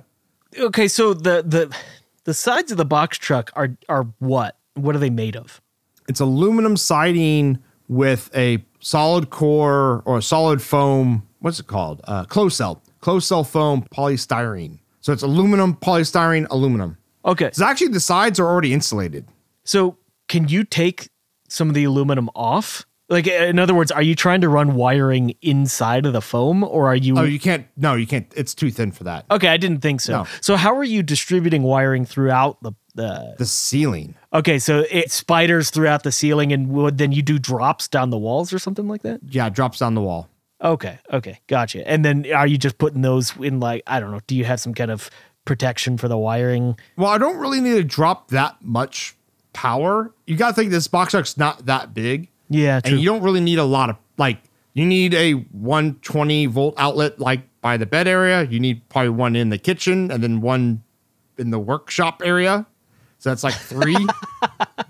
S2: Okay. So the the the sides of the box truck are are what? What are they made of?
S1: it's aluminum siding with a solid core or a solid foam. What's it called? Uh, closed cell, closed cell foam polystyrene. So it's aluminum, polystyrene, aluminum.
S2: Okay.
S1: So actually, the sides are already insulated.
S2: So can you take some of the aluminum off, Like in other words, are you trying to run wiring inside of the foam or are you
S1: Oh, you can't. No, you can't. It's too thin for that.
S2: Okay, I didn't think so.
S1: No.
S2: So how are you distributing wiring throughout the the
S1: The ceiling.
S2: Okay, so it spiders throughout the ceiling and would then you do drops down the walls or something like that?
S1: Yeah, drops down the wall.
S2: Okay, okay, gotcha. And then are you just putting those in like I don't know, do you have some kind of protection for the wiring?
S1: Well, I don't really need to drop that much power. You got to think this box truck's not that big.
S2: Yeah, true.
S1: and you don't really need a lot of like you need a 120 volt outlet like by the bed area you need probably one in the kitchen and then one in the workshop area so that's like three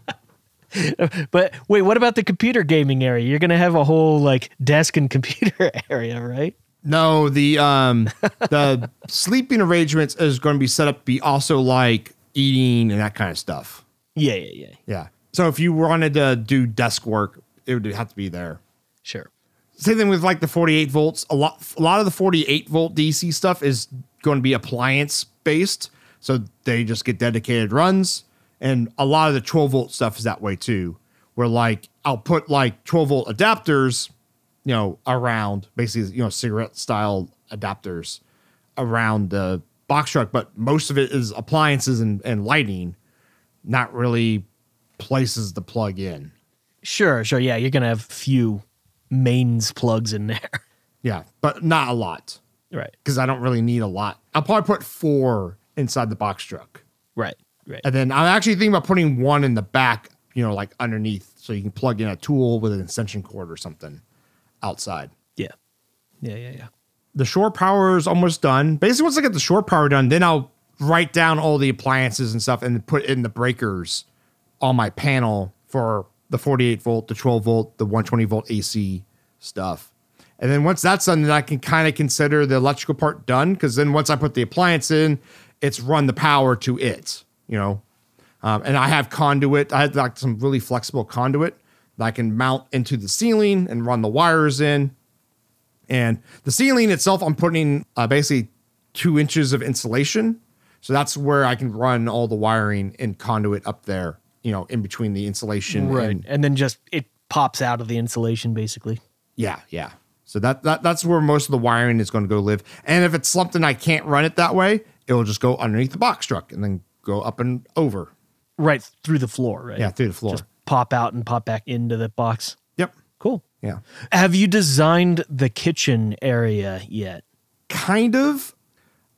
S2: but wait, what about the computer gaming area? You're going to have a whole like desk and computer area, right?
S1: no the um the sleeping arrangements is going to be set up to be also like eating and that kind of stuff
S2: Yeah, yeah, yeah.
S1: yeah so if you wanted to do desk work it would have to be there
S2: Sure.
S1: Same thing with like the 48 volts. A lot, a lot of the 48 volt DC stuff is going to be appliance based, so they just get dedicated runs. And a lot of the 12 volt stuff is that way too, where like I'll put like 12 volt adapters, you know, around basically you know cigarette style adapters around the box truck, but most of it is appliances and, and lighting, not really places to plug in.
S2: Sure, sure. Yeah, you're going to have few mains plugs in there.
S1: Yeah, but not a lot.
S2: right.
S1: because I don't really need a lot. I'll probably put four inside the box truck.
S2: Right. Right.
S1: And then I'm actually thinking about putting one in the back, you know, like underneath so you can plug in a tool with an extension cord or something outside.
S2: Yeah. Yeah, yeah, yeah.
S1: The shore power is almost done. Basically, once I get the shore power done, then I'll write down all the appliances and stuff and put in the breakers on my panel for the 48 volt, the 12 volt, the 120 volt AC stuff. And then once that's done, then I can kind of consider the electrical part done because then once I put the appliance in, it's run the power to it, you know. Um, and I have conduit. I had like some really flexible conduit that I can mount into the ceiling and run the wires in. And the ceiling itself, I'm putting uh, basically two inches of insulation. So that's where I can run all the wiring and conduit up there, you know, in between the insulation.
S2: Right.
S1: And,
S2: And then just it pops out of the insulation basically.
S1: yeah, yeah. So that, that that's where most of the wiring is going to go live. And if it's something I can't run it that way, it will just go underneath the box truck and then go up and over.
S2: Right through the floor, right?
S1: Yeah, through the floor.
S2: Just pop out and pop back into the box.
S1: yep.
S2: Cool.
S1: Yeah.
S2: Have you designed the kitchen area yet?
S1: kind of.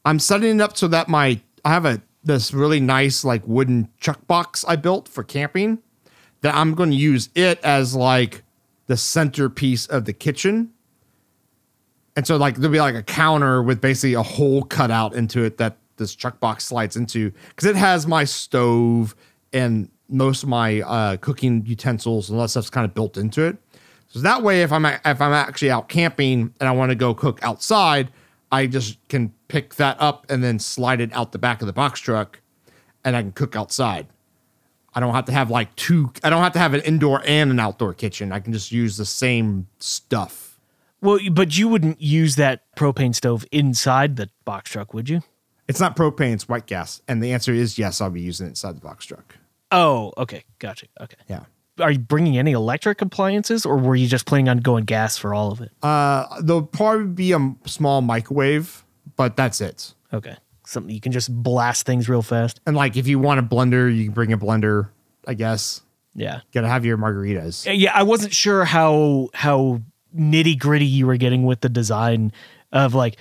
S1: I'm setting it up so that my I have a this really nice like wooden chuck box I built for camping that I'm going to use it as like the centerpiece of the kitchen. And so like there'll be like a counter with basically a hole cut out into it that this chuck box slides into because it has my stove and most of my uh, cooking utensils and all that stuff's kind of built into it. So that way, if I'm if I'm actually out camping and I want to go cook outside, I just can pick that up and then slide it out the back of the box truck, and I can cook outside. I don't have to have like two. I don't have to have an indoor and an outdoor kitchen. I can just use the same stuff.
S2: Well, but you wouldn't use that propane stove inside the box truck, would you?
S1: It's not propane; it's white gas. And the answer is yes. I'll be using it inside the box truck.
S2: Oh, okay. Gotcha. Okay.
S1: Yeah.
S2: Are you bringing any electric appliances or were you just planning on going gas for all of it?
S1: Uh, there'll probably be a small microwave, but that's it.
S2: Okay. Something you can just blast things real fast.
S1: And like, if you want a blender, you can bring a blender. I guess.
S2: Yeah.
S1: Gotta have your margaritas.
S2: Yeah, I wasn't sure how how nitty gritty you were getting with the design of like,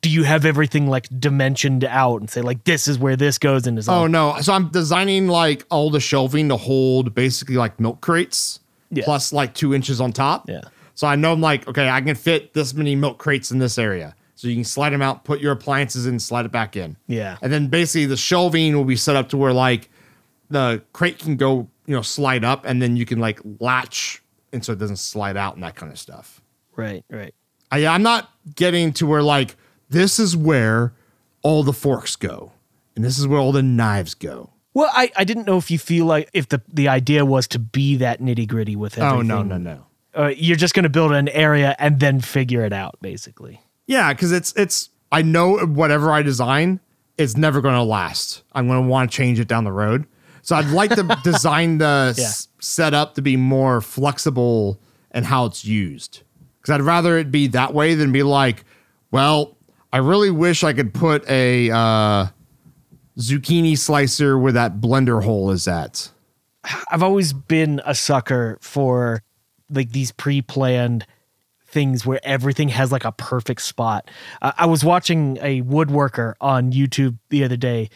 S2: do you have everything like dimensioned out and say like this is where this goes and is
S1: Oh no! So I'm designing like all the shelving to hold basically like milk crates,
S2: Yeah.
S1: plus like two inches on top.
S2: Yeah.
S1: So I know I'm like, okay, I can fit this many milk crates in this area. So you can slide them out, put your appliances in, slide it back in.
S2: Yeah.
S1: And then basically the shelving will be set up to where like the crate can go, you know, slide up, and then you can like latch, and so it doesn't slide out and that kind of stuff.
S2: Right, right.
S1: I, I'm not getting to where like this is where all the forks go, and this is where all the knives go.
S2: Well, I, I didn't know if you feel like if the, the idea was to be that nitty gritty with everything.
S1: Oh no, no, no.
S2: Uh, you're just going to build an area and then figure it out, basically.
S1: Yeah, because it's it's I know whatever I design is never going to last. I'm going to want to change it down the road. So I'd like to design the
S2: Yeah.
S1: s- setup to be more flexible and how it's used. Because I'd rather it be that way than be like, well, I really wish I could put a uh, zucchini slicer where that blender hole is at.
S2: I've always been a sucker for like these pre-planned things where everything has like a perfect spot. Uh, I was watching a woodworker on YouTube the other day.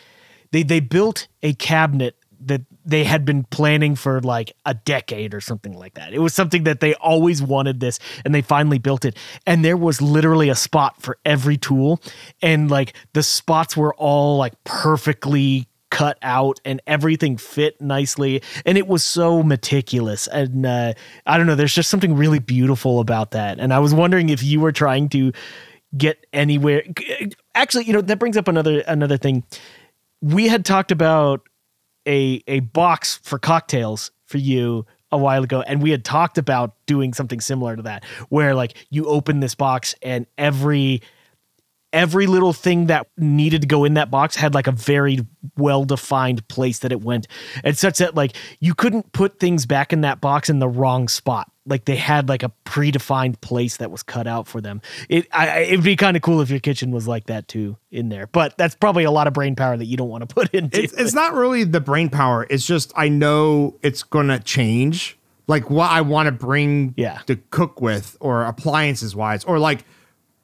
S2: They they built a cabinet that they had been planning for like a decade or something like that. It was something that they always wanted this and they finally built it. And there was literally a spot for every tool and like the spots were all like perfectly cut out and everything fit nicely and it was so meticulous and uh, i don't know there's just something really beautiful about that and i was wondering if you were trying to get anywhere actually you know that brings up another another thing we had talked about a a box for cocktails for you a while ago and we had talked about doing something similar to that where like you open this box and every every little thing that needed to go in that box had like a very well defined place that it went. And such that like you couldn't put things back in that box in the wrong spot like they had like a predefined place that was cut out for them it I, it'd be kind of cool if your kitchen was like that too in there but that's probably a lot of brain power that you don't want to put into
S1: it's, it's not really the brain power it's just i know it's gonna change like what i want to bring
S2: Yeah.
S1: to cook with or appliances wise or like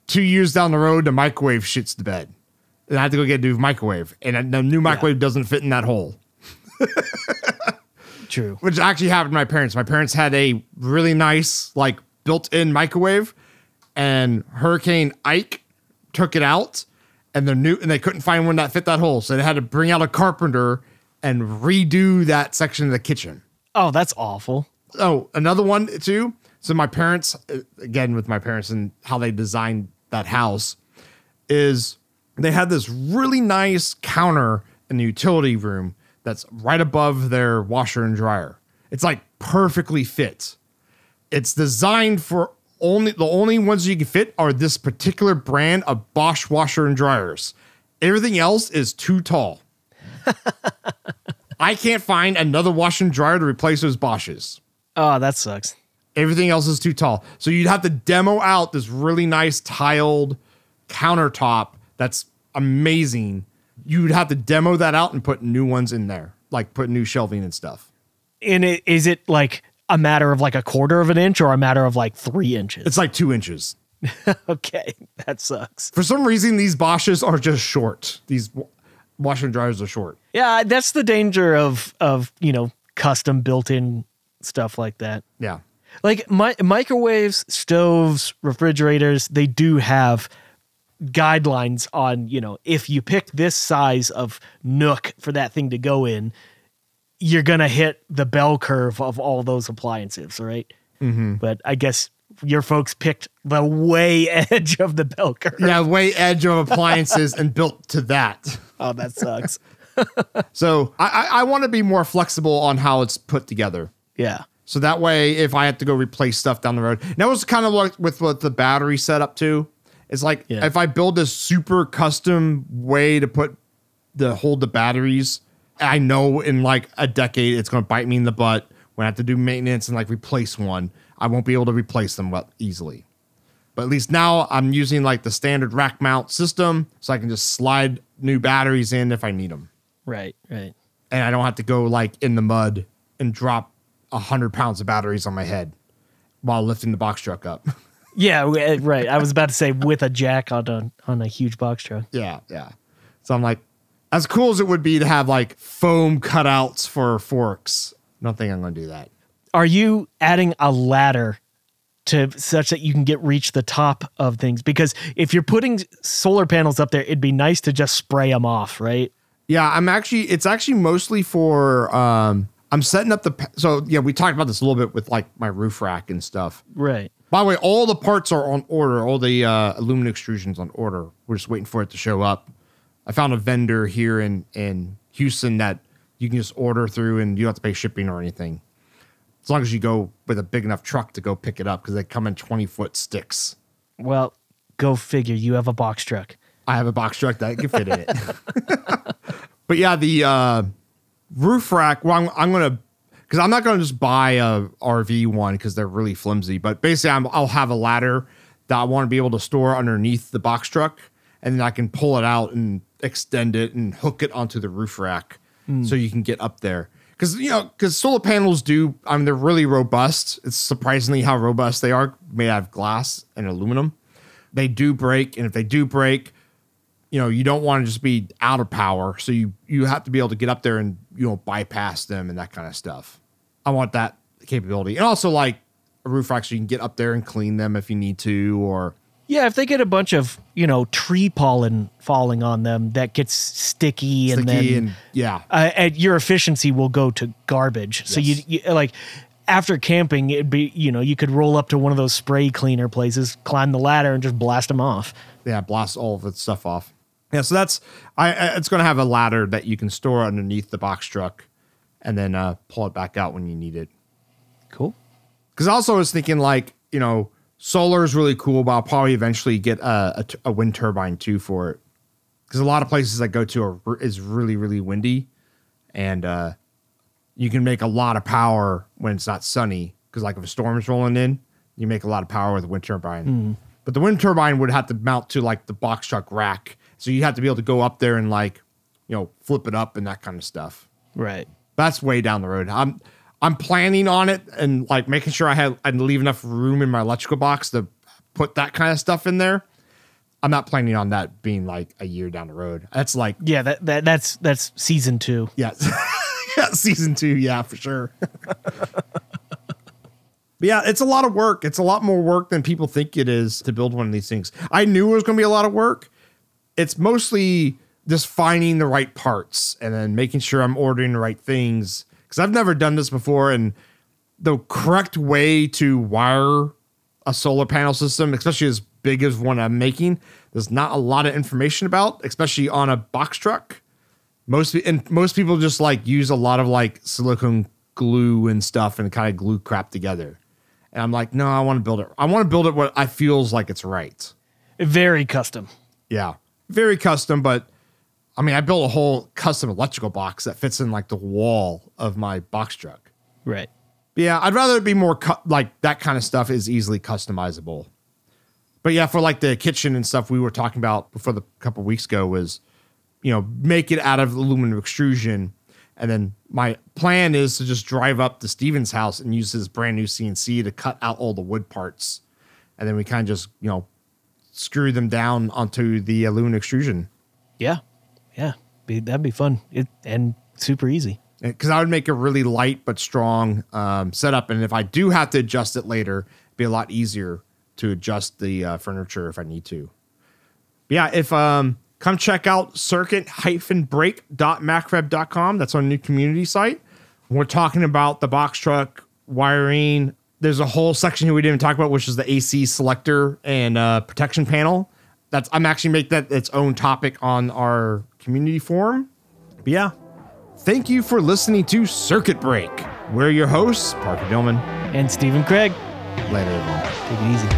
S1: two years down the road, the microwave shits the bed. And I have to go get a new microwave. And the new microwave doesn't fit in that hole,
S2: true
S1: which actually happened to my parents. My parents had a really nice, like, built in microwave, and Hurricane Ike took it out, and the new and they couldn't find one that fit that hole. So they had to bring out a carpenter and redo that section of the kitchen.
S2: oh that's awful
S1: Oh, another one too. So my parents, uh, again with my parents and how they designed that house, is they had this really nice counter in the utility room that's right above their washer and dryer. It's like perfectly fit. It's designed for only the only ones you can fit are this particular brand of Bosch washer and dryers. Everything else is too tall. I can't find another washer and dryer to replace those Bosches.
S2: oh that sucks
S1: Everything else is too tall. So you'd have to demo out this really nice tiled countertop that's amazing. You'd have to demo that out and put new ones in there, like put new shelving and stuff.
S2: and it is it like a matter of like a quarter of an inch or a matter of like three inches
S1: It's like two inches.
S2: okay that sucks
S1: For some reason, these Bosches are just short. These wa- washer and dryers are short.
S2: Yeah, that's the danger of of you know custom built-in stuff like that.
S1: Yeah.
S2: Like my microwaves, stoves, refrigerators, they do have guidelines on you know if you pick this size of nook for that thing to go in, you're gonna hit the bell curve of all those appliances, right? Mm-hmm. But I guess your folks picked the way edge of the bell curve.
S1: Yeah, way edge of appliances and built to that.
S2: Oh, that sucks.
S1: So I, I, I want to be more flexible on how it's put together.
S2: yeah.
S1: So that way, if I have to go replace stuff down the road, and that was kind of like with what the battery setup too. It's like
S2: Yeah.
S1: if I build a super custom way to put the hold the batteries, I know in like a decade it's going to bite me in the butt when I have to do maintenance and like replace one. I won't be able to replace them well easily. But at least now I'm using like the standard rack mount system, so I can just slide new batteries in if I need them,
S2: Right. Right.
S1: and I don't have to go like in the mud and drop a hundred pounds of batteries on my head while lifting the box truck up.
S2: Yeah, uh, right. I was about to say with a jack on a on a huge box truck.
S1: yeah, yeah. So I'm like, as cool as it would be to have like foam cutouts for forks, I don't think I'm going to do that.
S2: Are you adding a ladder to such that you can get reach the top of things? Because if you're putting solar panels up there, it'd be nice to just spray them off, right?
S1: Yeah, I'm actually. It's actually mostly for. um I'm setting up the. So yeah, we talked about this a little bit with like my roof rack and stuff.
S2: Right.
S1: By the way, all the parts are on order. All the uh, aluminum extrusions on order. We're just waiting for it to show up. I found a vendor here in in Houston that you can just order through, and you don't have to pay shipping or anything. As long as you go with a big enough truck to go pick it up, because they come in twenty foot sticks.
S2: Well, go figure. You have a box truck.
S1: I have a box truck that can fit in it. but yeah, the uh, roof rack. Well, I'm, I'm gonna because I'm not going to just buy a RV one because they're really flimsy. But basically, I'm, I'll have a ladder that I want to be able to store underneath the box truck, and then I can pull it out and extend it and hook it onto the roof rack hmm. so you can get up there. Because you know, because solar panels do, I mean, they're really robust. It's surprisingly how robust they are, made out of glass and aluminum. They do break, and if they do break, you know, you don't want to just be out of power. So you you have to be able to get up there and you know bypass them and that kind of stuff. I want that capability, and also like a roof rack, so you can get up there and clean them if you need to, or
S2: Yeah, if they get a bunch of you know tree pollen falling on them, that gets sticky, and then
S1: and yeah,
S2: uh, and your efficiency will go to garbage. So you, you like after camping, it'd be you know you could roll up to one of those spray cleaner places, climb the ladder, and just blast them off.
S1: yeah, blast all of its stuff off. Yeah, so that's I. I- It's going to have a ladder that you can store underneath the box truck, and then uh, pull it back out when you need it.
S2: Cool.
S1: Because also I was thinking like you know solar is really cool, but I'll probably eventually get a, a, t- a wind turbine too for it. Because a lot of places I go to are is really really windy, and uh, you can make a lot of power when it's not sunny. Because like if a storm's rolling in, you make a lot of power with a wind turbine. But the wind turbine would have to mount to like the box truck rack, so you have to be able to go up there and like you know flip it up and that kind of stuff
S2: Right.
S1: That's way down the road. I'm I'm planning on it and like making sure I have I leave enough room in my electrical box to put that kind of stuff in there. I'm not planning on that being like a year down the road. That's like
S2: Yeah. That, that that's that's season two.
S1: yeah, yeah, season two, yeah, for sure. But yeah, it's a lot of work. It's a lot more work than people think it is to build one of these things. I knew it was going to be a lot of work. It's mostly just finding the right parts and then making sure I'm ordering the right things because I've never done this before. And the correct way to wire a solar panel system, especially as big as one I'm making, there's not a lot of information about, especially on a box truck most and most people just like use a lot of like silicone glue and stuff and kind of glue crap together. And I'm like, no, I want to build it. I want to build it what I feels like it's right.
S2: Very custom.
S1: Yeah, very custom, but I mean, I built a whole custom electrical box that fits in like the wall of my box truck.
S2: Right.
S1: But yeah, I'd rather it be more cu- like that kind of stuff is easily customizable. But yeah, for like the kitchen and stuff we were talking about before the couple weeks ago was, you know, make it out of aluminum extrusion. And then my plan is to just drive up to Stephen's house and use his brand new CNC to cut out all the wood parts. And then we kind of just, you know, screw them down onto the aluminum extrusion.
S2: Yeah. Yeah. Be, that'd be fun. It and super easy.
S1: because I would make a really light but strong um, setup, and if I do have to adjust it later, it'd be a lot easier to adjust the uh, furniture if I need to. But yeah, if um, come check out circuit-break.macrofab.com. That's our new community site. We're talking about the box truck wiring. There's a whole section here we didn't talk about, which is the AC selector and uh, protection panel. That's I'm actually make that its own topic on our community forum. But yeah, Thank you for listening to Circuit Break. We're your hosts, Parker Dillmann.
S2: And Stephen Craig.
S1: Later, everyone.
S2: Take it easy.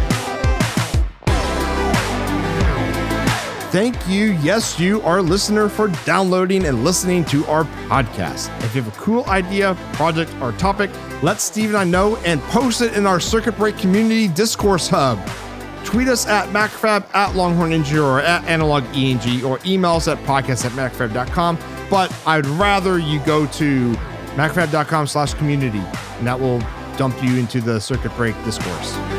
S1: Thank you, yes, you, our listener, for downloading and listening to our podcast. If you have a cool idea, project, or topic, let Steve and I know and post it in our Circuit Break Community Discourse Hub. Tweet us at MacroFab, at Longhorn Ninja, or at Analog ENG, or email us at podcast at MacroFab.com. But I'd rather you go to MacroFab.com slash community, and that will dump you into the Circuit Break Discourse.